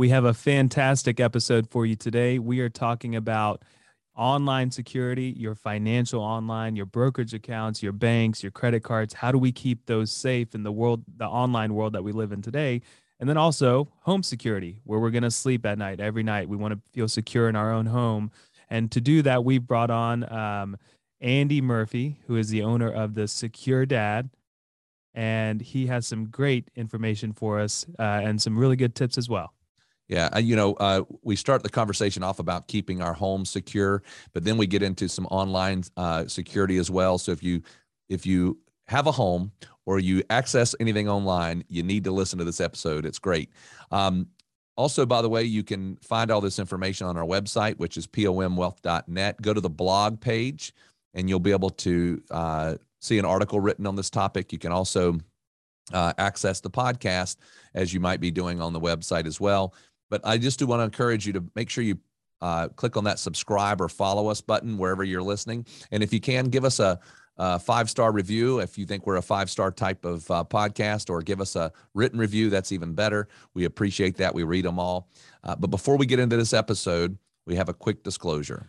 We have a fantastic episode for you today. We are talking about online security, your financial online, your brokerage accounts, your banks, your credit cards. How do we keep those safe in the world, the online world that we live in today? And then also home security, where we're going to sleep at night every night. We want to feel secure in our own home. And to do that, we've brought on um, Andy Murphy, who is the owner of the Secure Dad. And he has some great information for us uh, and some really good tips as well. Yeah, you know, uh, we start the conversation off about keeping our home secure, but then we get into some online uh, security as well. So if you if you have a home or you access anything online, you need to listen to this episode. It's great. Um, also, by the way, you can find all this information on our website, which is pomwealth.net. Go to the blog page, and you'll be able to uh, see an article written on this topic. You can also uh, access the podcast as you might be doing on the website as well. But I just do want to encourage you to make sure you uh, click on that subscribe or follow us button wherever you're listening. And if you can, give us a, a five star review if you think we're a five star type of uh, podcast, or give us a written review. That's even better. We appreciate that. We read them all. Uh, but before we get into this episode, we have a quick disclosure.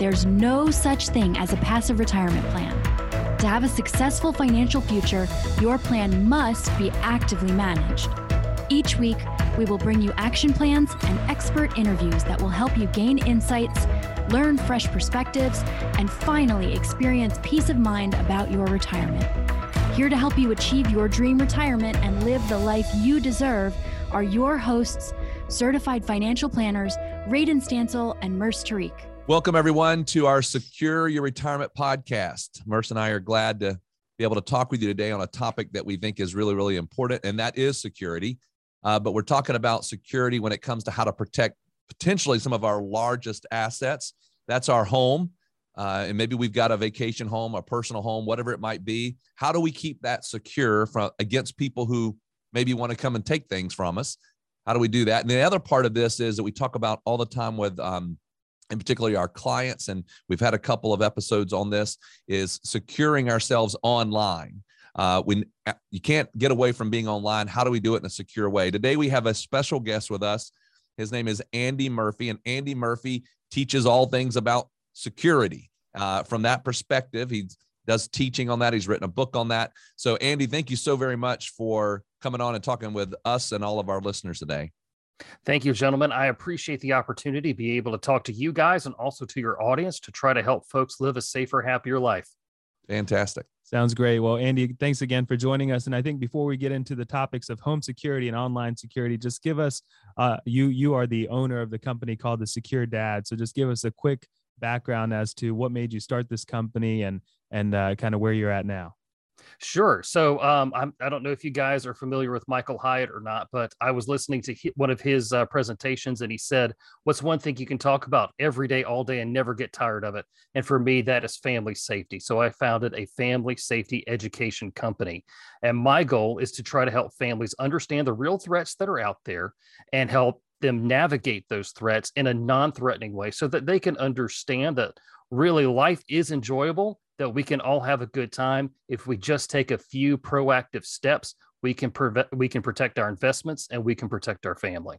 There's no such thing as a passive retirement plan. To have a successful financial future, your plan must be actively managed. Each week, we will bring you action plans and expert interviews that will help you gain insights, learn fresh perspectives, and finally experience peace of mind about your retirement. Here to help you achieve your dream retirement and live the life you deserve are your hosts, certified financial planners, Radon Stancil and Murs Tariq. Welcome, everyone, to our Secure Your Retirement podcast. Murs and I are glad to be able to talk with you today on a topic that we think is really, really important, and that is security. Uh, but we're talking about security when it comes to how to protect potentially some of our largest assets. That's our home. Uh, and maybe we've got a vacation home, a personal home, whatever it might be. How do we keep that secure from against people who maybe want to come and take things from us? How do we do that? And the other part of this is that we talk about all the time with um, and particularly our clients and we've had a couple of episodes on this is securing ourselves online. Uh, when uh, you can't get away from being online. How do we do it in a secure way? Today we have a special guest with us. His name is andy murphy and andy murphy teaches all things about security. Uh, from that perspective he does teaching on that. He's written a book on that. So andy thank you so very much for coming on and talking with us and all of our listeners today Thank you, gentlemen. I appreciate the opportunity to be able to talk to you guys and also to your audience to try to help folks live a safer, happier life. Fantastic. Sounds great. Well, Andy, thanks again for joining us. And I think before we get into the topics of home security and online security, just give us uh, you you are the owner of the company called the Secure Dad. So just give us a quick background as to what made you start this company and and uh, kind of where you're at now. Sure. So um, I'm, I don't know if you guys are familiar with Michael Hyatt or not, but I was listening to one of his uh, presentations and he said, What's one thing you can talk about every day, all day, and never get tired of it? And for me, that is family safety. So I founded a family safety education company. And my goal is to try to help families understand the real threats that are out there and help them navigate those threats in a non threatening way so that they can understand that really life is enjoyable that we can all have a good time. If we just take a few proactive steps we can prevent we can protect our investments and we can protect our family.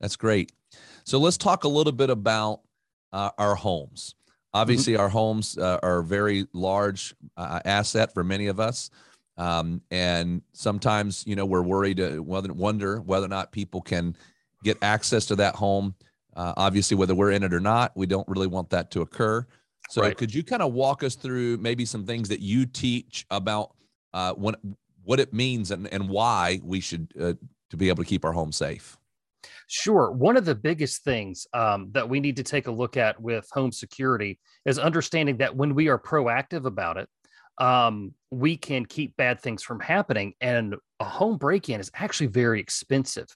That's great. So let's talk a little bit about uh, our homes. Obviously mm-hmm. our homes uh, are a very large uh, asset for many of us um, and sometimes you know we're worried uh, whether wonder whether or not people can get access to that home. Uh, obviously whether we're in it or not we don't really want that to occur so right. could you kind of walk us through maybe some things that you teach about uh, what what it means and, and why we should uh, to be able to keep our home safe? Sure. One of the biggest things um, that we need to take a look at with home security is understanding that when we are proactive about it, um, we can keep bad things from happening. And a home break in is actually very expensive.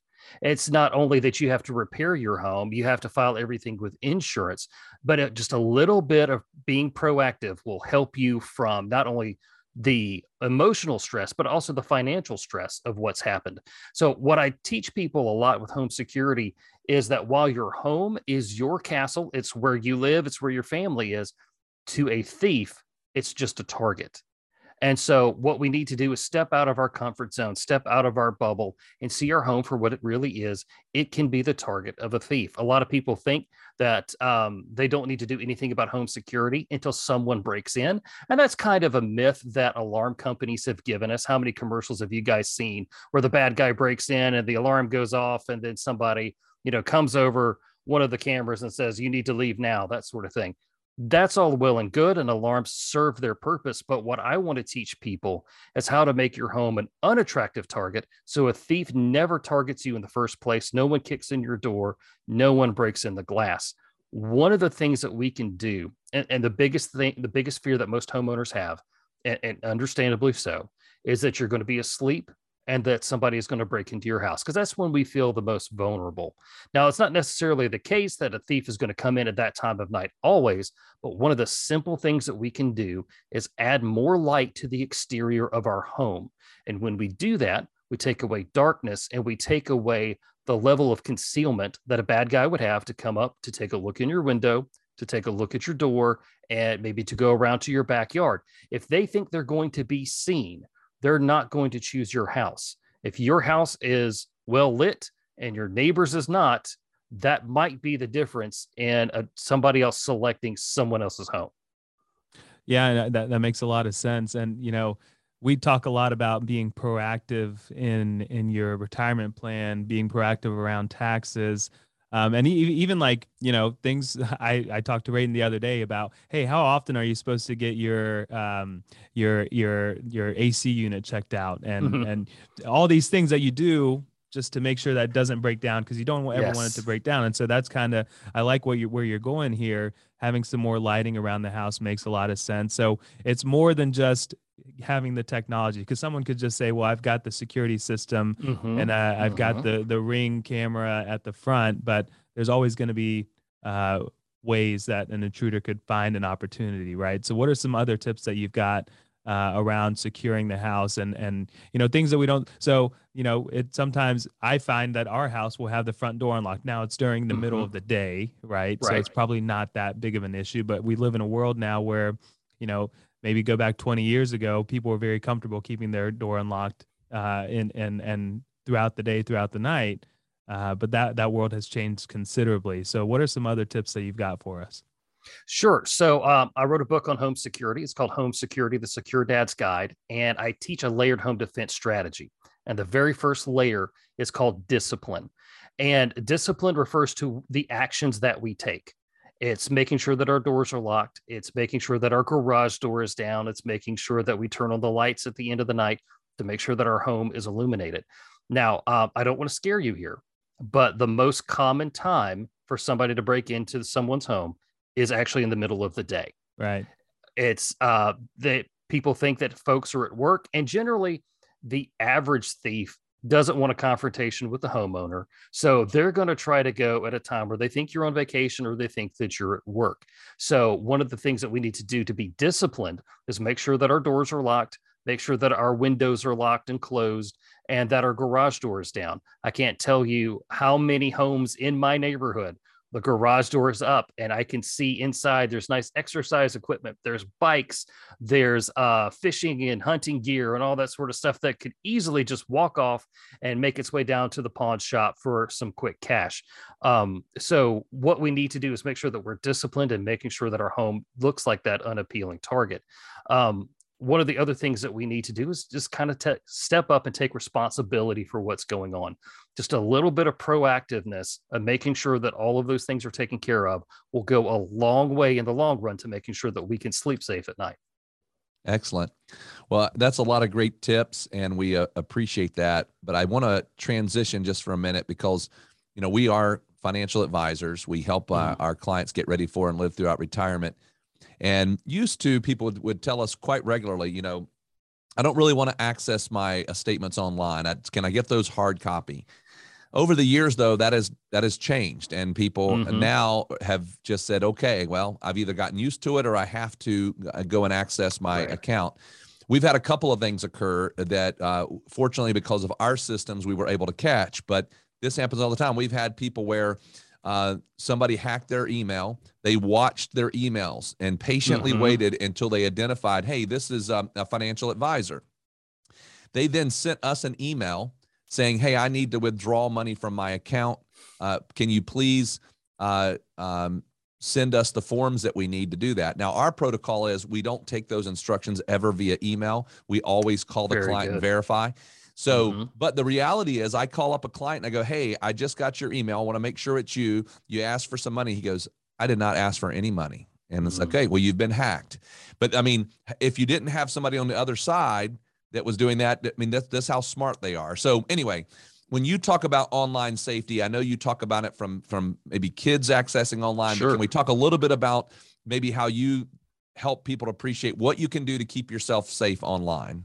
It's not only that you have to repair your home, you have to file everything with insurance, but it, just a little bit of being proactive will help you from not only the emotional stress, but also the financial stress of what's happened. So, what I teach people a lot with home security is that while your home is your castle, it's where you live, it's where your family is, to a thief, it's just a target. And so, what we need to do is step out of our comfort zone, step out of our bubble, and see our home for what it really is. It can be the target of a thief. A lot of people think that um, they don't need to do anything about home security until someone breaks in. And that's kind of a myth that alarm companies have given us. How many commercials have you guys seen where the bad guy breaks in and the alarm goes off, and then somebody, you know, comes over one of the cameras and says, You need to leave now, that sort of thing that's all well and good and alarms serve their purpose but what i want to teach people is how to make your home an unattractive target so a thief never targets you in the first place no one kicks in your door no one breaks in the glass. One of the things that we can do and, and the biggest thing the biggest fear that most homeowners have and, and understandably so is that you're going to be asleep and that somebody is going to break into your house because that's when we feel the most vulnerable. Now, it's not necessarily the case that a thief is going to come in at that time of night always, but one of the simple things that we can do is add more light to the exterior of our home. And when we do that, we take away darkness and we take away the level of concealment that a bad guy would have to come up to take a look in your window, to take a look at your door, and maybe to go around to your backyard. If they think they're going to be seen, they're not going to choose your house. If your house is well lit and your neighbors is not, that might be the difference in a, somebody else selecting someone else's home. Yeah, uh, that, that makes a lot of sense. And, you know, we talk a lot about being proactive in in your retirement plan, being proactive around taxes, um, and even like you know things I I talked to Radon the other day about hey how often are you supposed to get your um your your your AC unit checked out and mm-hmm. and all these things that you do just to make sure that doesn't break down because you don't ever yes. want it to break down and so that's kind of I like what you where you're going here having some more lighting around the house makes a lot of sense so it's more than just having the technology because someone could just say well i've got the security system mm-hmm. and uh, i've mm-hmm. got the the ring camera at the front but there's always going to be uh, ways that an intruder could find an opportunity right so what are some other tips that you've got uh, around securing the house and and you know things that we don't so you know it sometimes i find that our house will have the front door unlocked now it's during the mm-hmm. middle of the day right? right so it's probably not that big of an issue but we live in a world now where you know maybe go back 20 years ago, people were very comfortable keeping their door unlocked uh, and and and throughout the day, throughout the night. Uh, but that that world has changed considerably. So, what are some other tips that you've got for us? Sure. So um, I wrote a book on home security. It's called Home Security: The Secure Dad's Guide, and I teach a layered home defense strategy. And the very first layer is called discipline. And discipline refers to the actions that we take. It's making sure that our doors are locked. It's making sure that our garage door is down. It's making sure that we turn on the lights at the end of the night to make sure that our home is illuminated. Now, uh, I don't want to scare you here, but the most common time for somebody to break into someone's home is actually in the middle of the day. Right. It's uh, that people think that folks are at work, and generally, the average thief doesn't want a confrontation with the homeowner. So they're going to try to go at a time where they think you're on vacation or they think that you're at work. So one of the things that we need to do to be disciplined is make sure that our doors are locked, make sure that our windows are locked and closed, and that our garage door is down. I can't tell you how many homes in my neighborhood the garage door is up and i can see inside there's nice exercise equipment there's bikes there's uh, fishing and hunting gear and all that sort of stuff that could easily just walk off and make its way down to the pawn shop for some quick cash. Um, so what we need to do is make sure that we're disciplined and making sure that our home looks like that unappealing target. Um, one of the other things that we need to do is just kind of te- step up and take responsibility for what's going on. Just a little bit of proactiveness and making sure that all of those things are taken care of will go a long way in the long run to making sure that we can sleep safe at night. Excellent. Well, that's a lot of great tips, and we uh, appreciate that. But I want to transition just for a minute because, you know, we are financial advisors. We help uh, mm-hmm. our clients get ready for and live throughout retirement and used to, people would, would tell us quite regularly, you know, I don't really want to access my uh, statements online. I, can I get those hard copy? over the years though that has that has changed and people Mhm. now have just said okay well i've either gotten used to it or i have to uh, go and access my Right. account we've had a couple of things occur that uh, fortunately because of our systems we were able to catch but this happens all the time we've had people where uh, somebody hacked their email they watched their emails and patiently Mhm. waited until they identified hey this is um, a financial advisor they then sent us an email saying, "Hey, I need to withdraw money from my account. Uh, can you please uh, um, send us the forms that we need to do that?" Now, our protocol is we don't take those instructions ever via email. We always call the Very client and verify. So, Mhm. but the reality is, I call up a client and I go, "Hey, I just got your email. I want to make sure it's you. You asked for some money." He goes, "I did not ask for any money." And it's Mhm. okay. Well, you've been hacked. But I mean, if you didn't have somebody on the other side that was doing that, I mean, that's, that's how smart they are. So anyway, when you talk about online safety, I know you talk about it from from maybe kids accessing online. But Sure. can we talk a little bit about maybe how you help people appreciate what you can do to keep yourself safe online?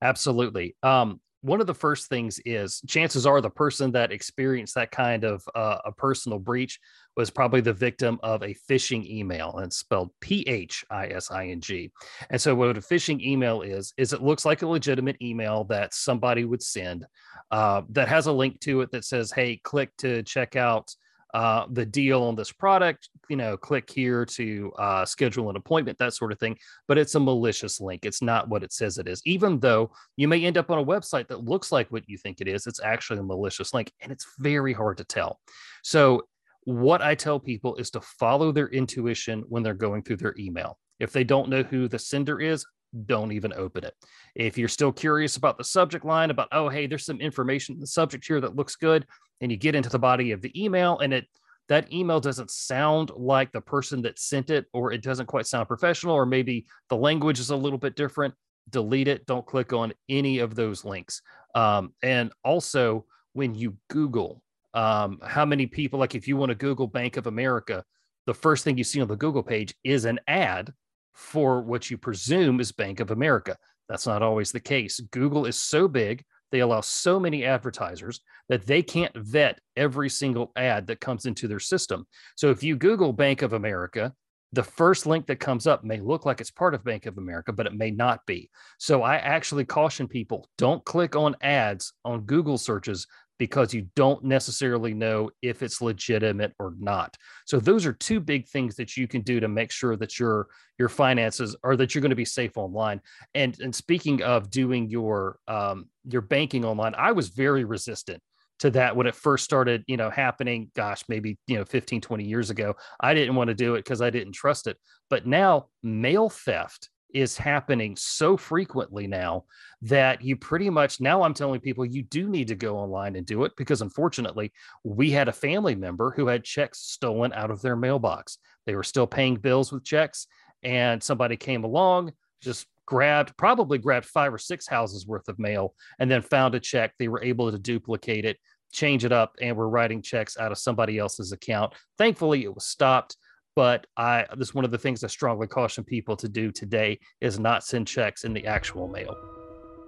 Absolutely. Um, one of the first things is chances are the person that experienced that kind of uh, a personal breach was probably the victim of a phishing email and spelled p-h-i-s-i-n-g and so what a phishing email is is it looks like a legitimate email that somebody would send uh, that has a link to it that says hey click to check out uh, the deal on this product you know click here to uh, schedule an appointment that sort of thing but it's a malicious link it's not what it says it is even though you may end up on a website that looks like what you think it is. It's actually a malicious link, and it's very hard to tell. So, what I tell people is to follow their intuition when they're going through their email. If they don't know who the sender is, don't even open it. If you're still curious about the subject line, about, oh, hey, there's some information in the subject here that looks good, and you get into the body of the email and it that email doesn't sound like the person that sent it, or it doesn't quite sound professional, or maybe the language is a little bit different delete it. Don't click on any of those links. Um, and also, when you Google, um, how many people, like if you want to Google Bank of America, the first thing you see on the Google page is an ad for what you presume is Bank of America. That's not always the case. Google is so big, they allow so many advertisers that they can't vet every single ad that comes into their system. So if you Google Bank of America, the first link that comes up may look like it's part of Bank of America, but it may not be. So I actually caution people don't click on ads on Google searches because you don't necessarily know if it's legitimate or not. So those are two big things that you can do to make sure that your your finances or that you're going to be safe online. And and speaking of doing your um, your banking online, I was very resistant to that when it first started you know happening gosh maybe you know 15 20 years ago i didn't want to do it because i didn't trust it but now mail theft is happening so frequently now that you pretty much now i'm telling people you do need to go online and do it because unfortunately we had a family member who had checks stolen out of their mailbox. They were still paying bills with checks and somebody came along just grabbed probably grabbed five or six houses worth of mail and then found a check. They were able to duplicate it change it up and were writing checks out of somebody else's account. Thankfully it was stopped but i this is one of the things i strongly caution people to do today is not send checks in the actual mail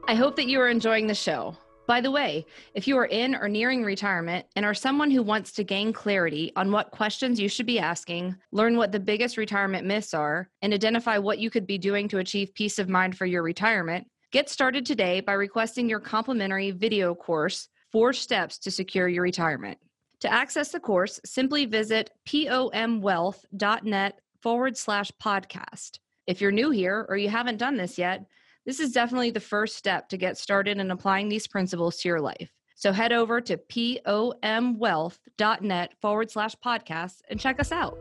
I hope that you are enjoying the show. By the way, if you are in or nearing retirement and are someone who wants to gain clarity on what questions you should be asking, learn what the biggest retirement myths are, and identify what you could be doing to achieve peace of mind for your retirement, get started today by requesting your complimentary video course, Four Steps to Secure Your Retirement. To access the course, simply visit pomwealth.net forward slash podcast. If you're new here or you haven't done this yet, this is definitely the first step to get started in applying these principles to your life. So head over to pomwealth.net forward slash podcast and check us out.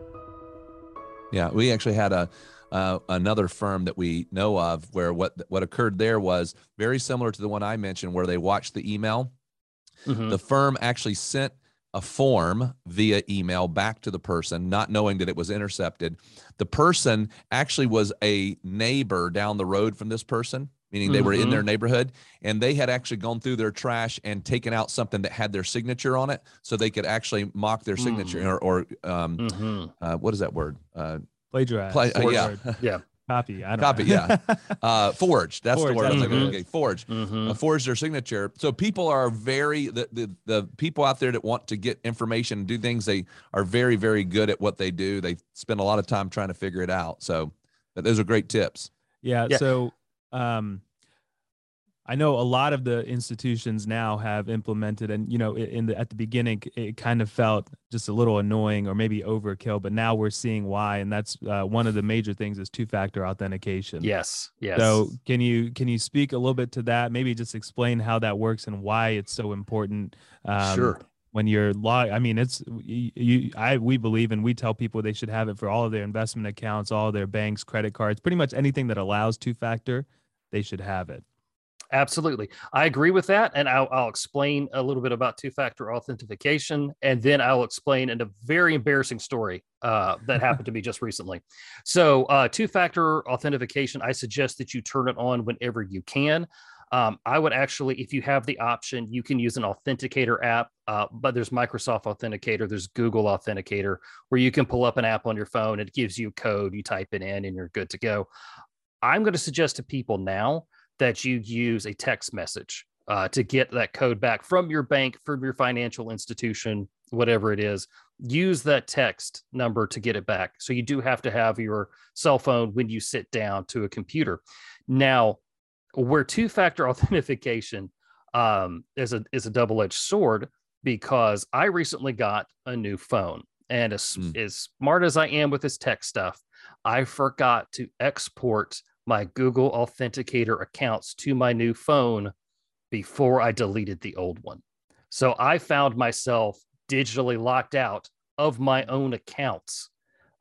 Yeah, we actually had a uh, another firm that we know of where what what occurred there was very similar to the one I mentioned, where they watched the email. Mhm. The firm actually sent a form via email back to the person, not knowing that it was intercepted. The person actually was a neighbor down the road from this person, meaning they were in their neighborhood, and they had actually gone through their trash and taken out something that had their signature on it, so they could actually mock their signature or, or um, Mhm. uh, what is that word? Uh, Plagiarize. Play- uh, yeah. Forward. Yeah. Copy. I don't Copy, know. yeah. uh, forge. That's Forge, the word. I was that's looking it. for. Okay, forge. Mhm. Uh, forge their signature. So people are very the, the the people out there that want to get information and do things. They are very very good at what they do. They spend a lot of time trying to figure it out. So, but those are great tips. Yeah. Yeah. So, um, I know a lot of the institutions now have implemented, and you know, in the at the beginning, it kind of felt just a little annoying or maybe overkill, but now we're seeing why, and that's uh, one of the major things is two-factor authentication. Yes. Yes. So, can you can you speak a little bit to that? Maybe just explain how that works and why it's so important. Um, sure. when you're log i mean it's you, you i we believe and we tell people they should have it for all of their investment accounts all of their banks credit cards pretty much anything that allows two factor they should have it Absolutely. I agree with that. And I'll, I'll explain a little bit about two factor authentication. And then I'll explain in a very embarrassing story uh, that happened to me just recently. So, uh, two factor authentication, I suggest that you turn it on whenever you can. Um, I would actually, if you have the option, you can use an authenticator app, uh, but there's Microsoft Authenticator, there's Google Authenticator, where you can pull up an app on your phone. It gives you a code, you type it in, and you're good to go. I'm going to suggest to people now that you use a text message uh, to get that code back from your bank, from your financial institution, whatever it is. Use that text number to get it back. So you do have to have your cell phone when you sit down to a computer. Now, where two-factor authentication um, is a is a double-edged sword because I recently got a new phone, and as, Mm. as smart as I am with this tech stuff, I forgot to export my Google Authenticator accounts to my new phone before I deleted the old one. So I found myself digitally locked out of my own accounts.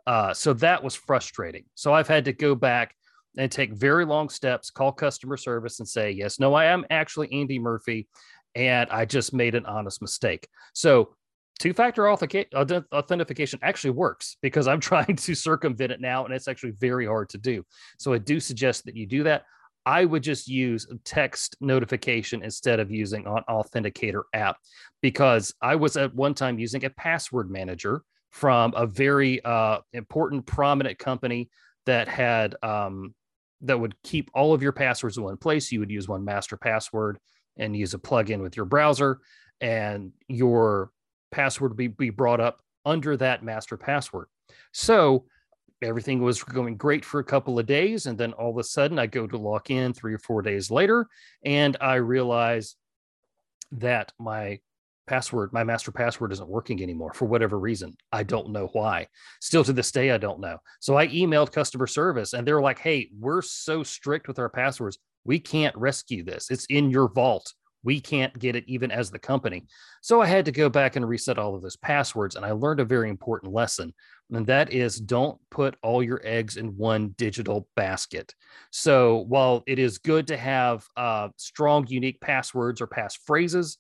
Uh, so that was frustrating. So I've had to go back and take very long steps, call customer service and say, yes, no, I am actually Andy Murphy. And I just made an honest mistake. So two factor authentication actually works because I'm trying to circumvent it now. And it's actually very hard to do. So I do suggest that you do that. I would just use text notification instead of using an authenticator app because I was at one time using a password manager from a very uh, important, prominent company that had um, that would keep all of your passwords in one place. You would use one master password and use a plugin with your browser, and your password be, be brought up under that master password. So everything was going great for a couple of days. And then all of a sudden, I go to log in three or four days later, and I realize that my password, my master password isn't working anymore for whatever reason. I don't know why. Still to this day, I don't know. So I emailed customer service and they're like, hey, we're so strict with our passwords. We can't rescue this. It's in your vault. We can't get it even as the company. So I had to go back and reset all of those passwords. And I learned a very important lesson. And that is don't put all your eggs in one digital basket. So while it is good to have uh, strong, unique passwords or passphrases,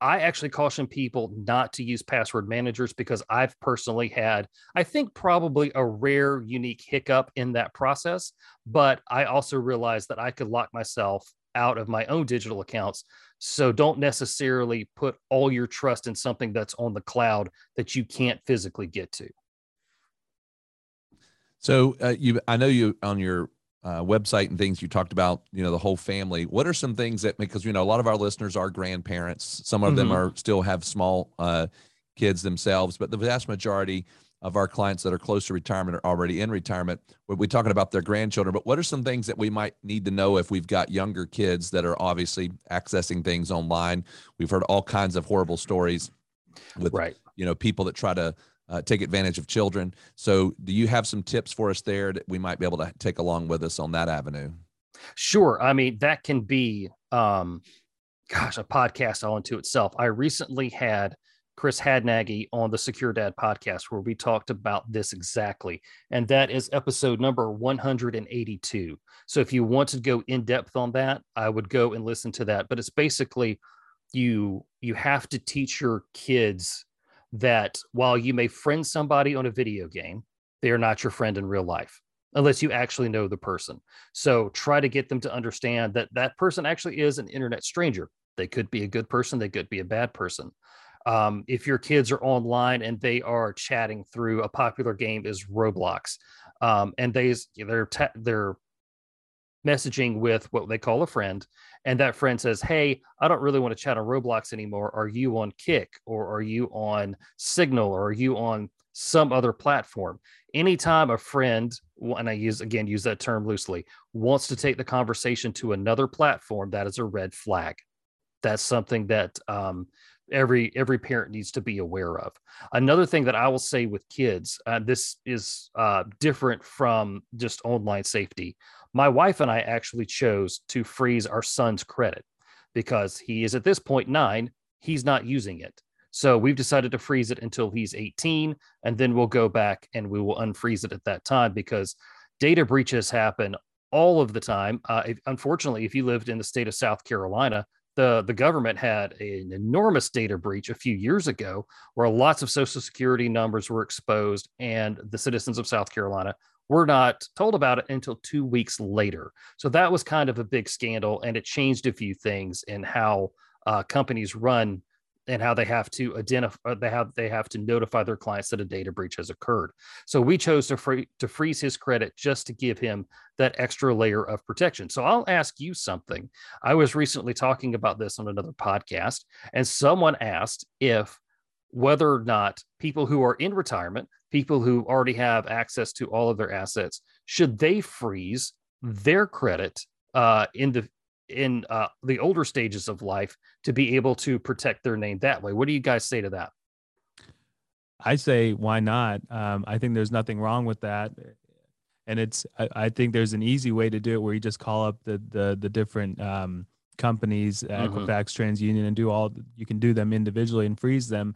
I actually caution people not to use password managers because I've personally had, I think, probably a rare, unique hiccup in that process. But I also realized that I could lock myself out of my own digital accounts. So don't necessarily put all your trust in something that's on the cloud that you can't physically get to. So uh, you, I know you on your uh, website and things you talked about, you know, the whole family. What are some things that because you know a lot of our listeners are grandparents. Some of them Mhm. are still have small uh, kids themselves, but the vast majority of our clients that are close to retirement or already in retirement. We're we talking about their grandchildren, but what are some things that we might need to know if we've got younger kids that are obviously accessing things online? We've heard all kinds of horrible stories with Right. you know people that try to uh, take advantage of children so do you have some tips for us there that we might be able to take along with us on that avenue Sure. I mean, that can be, um, gosh, a podcast all into itself. I recently had Chris Hadnagy on the Secure Dad podcast where we talked about this exactly. And that is episode number 182. So if you want to go in depth on that, I would go and listen to that. But it's basically you you have to teach your kids that while you may friend somebody on a video game, they are not your friend in real life unless you actually know the person. So try to get them to understand that that person actually is an internet stranger. They could be a good person, they could be a bad person. Um, if your kids are online and they are chatting through a popular game is Roblox, um, and they they're ta- they're messaging with what they call a friend, and that friend says, "Hey, I don't really want to chat on Roblox anymore. Are you on Kik or are you on Signal or are you on some other platform?" Anytime a friend, and I use again use that term loosely, wants to take the conversation to another platform, that is a red flag. That's something that um, every every parent needs to be aware of. Another thing that i will say with kids uh, this is uh, different from just online safety. My wife and i actually chose to freeze our son's credit because he is at this point nine he's not using it. So we've decided to freeze it until he's 18 and then we'll go back and we will unfreeze it at that time because data breaches happen all of the time. Uh, if, unfortunately if you lived in the state of south carolina the the government had an enormous data breach a few years ago where lots of social security numbers were exposed and the citizens of south carolina were not told about it until two weeks later. So that was kind of a big scandal and it changed a few things in how uh, companies run and how they have to identify uh, they have they have to notify their clients that a data breach has occurred. So we chose to free to freeze his credit just to give him that extra layer of protection. So i'll ask you something. I was recently talking about this on another podcast and someone asked if whether or not people who are in retirement people who already have access to all of their assets should they freeze their credit uh, in the in uh, the older stages of life to be able to protect their name that way. What do you guys say to that? I say, why not? Um, I think there's nothing wrong with that. And it's, I, I, think there's an easy way to do it where you just call up the, the, the different um, companies, mm-hmm. Equifax, TransUnion, and do all, you can do them individually and freeze them.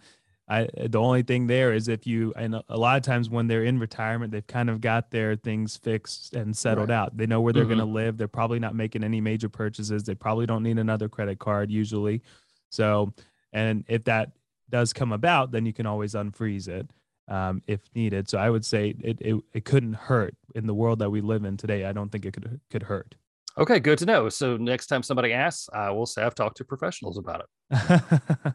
I the only thing there is if you and a lot of times when they're in retirement, they've kind of got their things fixed and settled right. out. They know where they're mm-hmm. going to live. They're probably not making any major purchases. They probably don't need another credit card usually. So, and if that does come about, then you can always unfreeze it um, if needed. So I would say it, it it couldn't hurt in the world that we live in today. I don't think it could could hurt. Okay, good to know. So next time somebody asks, I will say I've talked to professionals about it.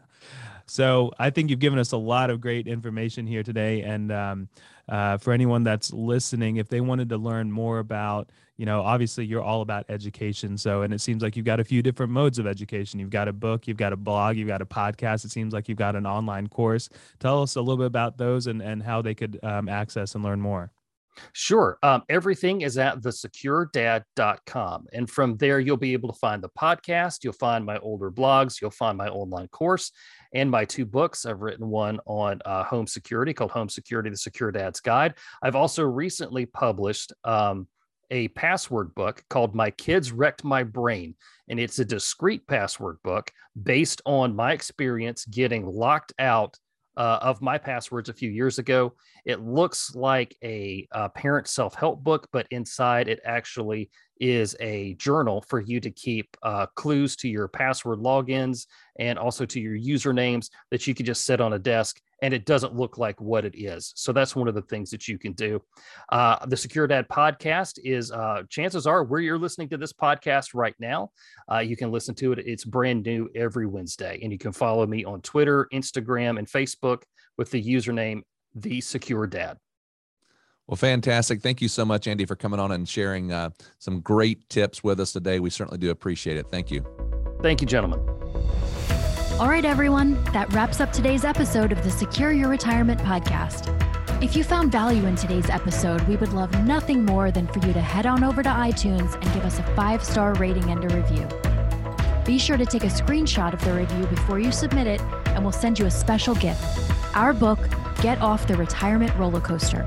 So I think you've given us a lot of great information here today. And um, uh, for anyone that's listening, if they wanted to learn more about, you know, obviously you're all about education. So, and it seems like you've got a few different modes of education. You've got a book, you've got a blog, you've got a podcast. It seems like you've got an online course. Tell us a little bit about those and, and how they could um, access and learn more. Sure. Um, everything is at thesecuredad.com. And from there, you'll be able to find the podcast. You'll find my older blogs. You'll find my online course and my two books. I've written one on uh, home security called Home Security The Secure Dad's Guide. I've also recently published um, a password book called My Kids Wrecked My Brain. And it's a discrete password book based on my experience getting locked out uh, of my passwords a few years ago. It looks like a, a parent self help book, but inside it actually is a journal for you to keep uh, clues to your password logins and also to your usernames that you can just set on a desk and it doesn't look like what it is. So that's one of the things that you can do. Uh, the Secure Dad podcast is, uh, chances are, where you're listening to this podcast right now, uh, you can listen to it. It's brand new every Wednesday. And you can follow me on Twitter, Instagram, and Facebook with the username The Secure Dad. Well, fantastic. Thank you so much, Andy, for coming on and sharing uh, some great tips with us today. We certainly do appreciate it. Thank you. Thank you, gentlemen. All right, everyone, that wraps up today's episode of the Secure Your Retirement podcast. If you found value in today's episode, we would love nothing more than for you to head on over to iTunes and give us a five star rating and a review. Be sure to take a screenshot of the review before you submit it, and we'll send you a special gift our book, Get Off the Retirement Roller Coaster.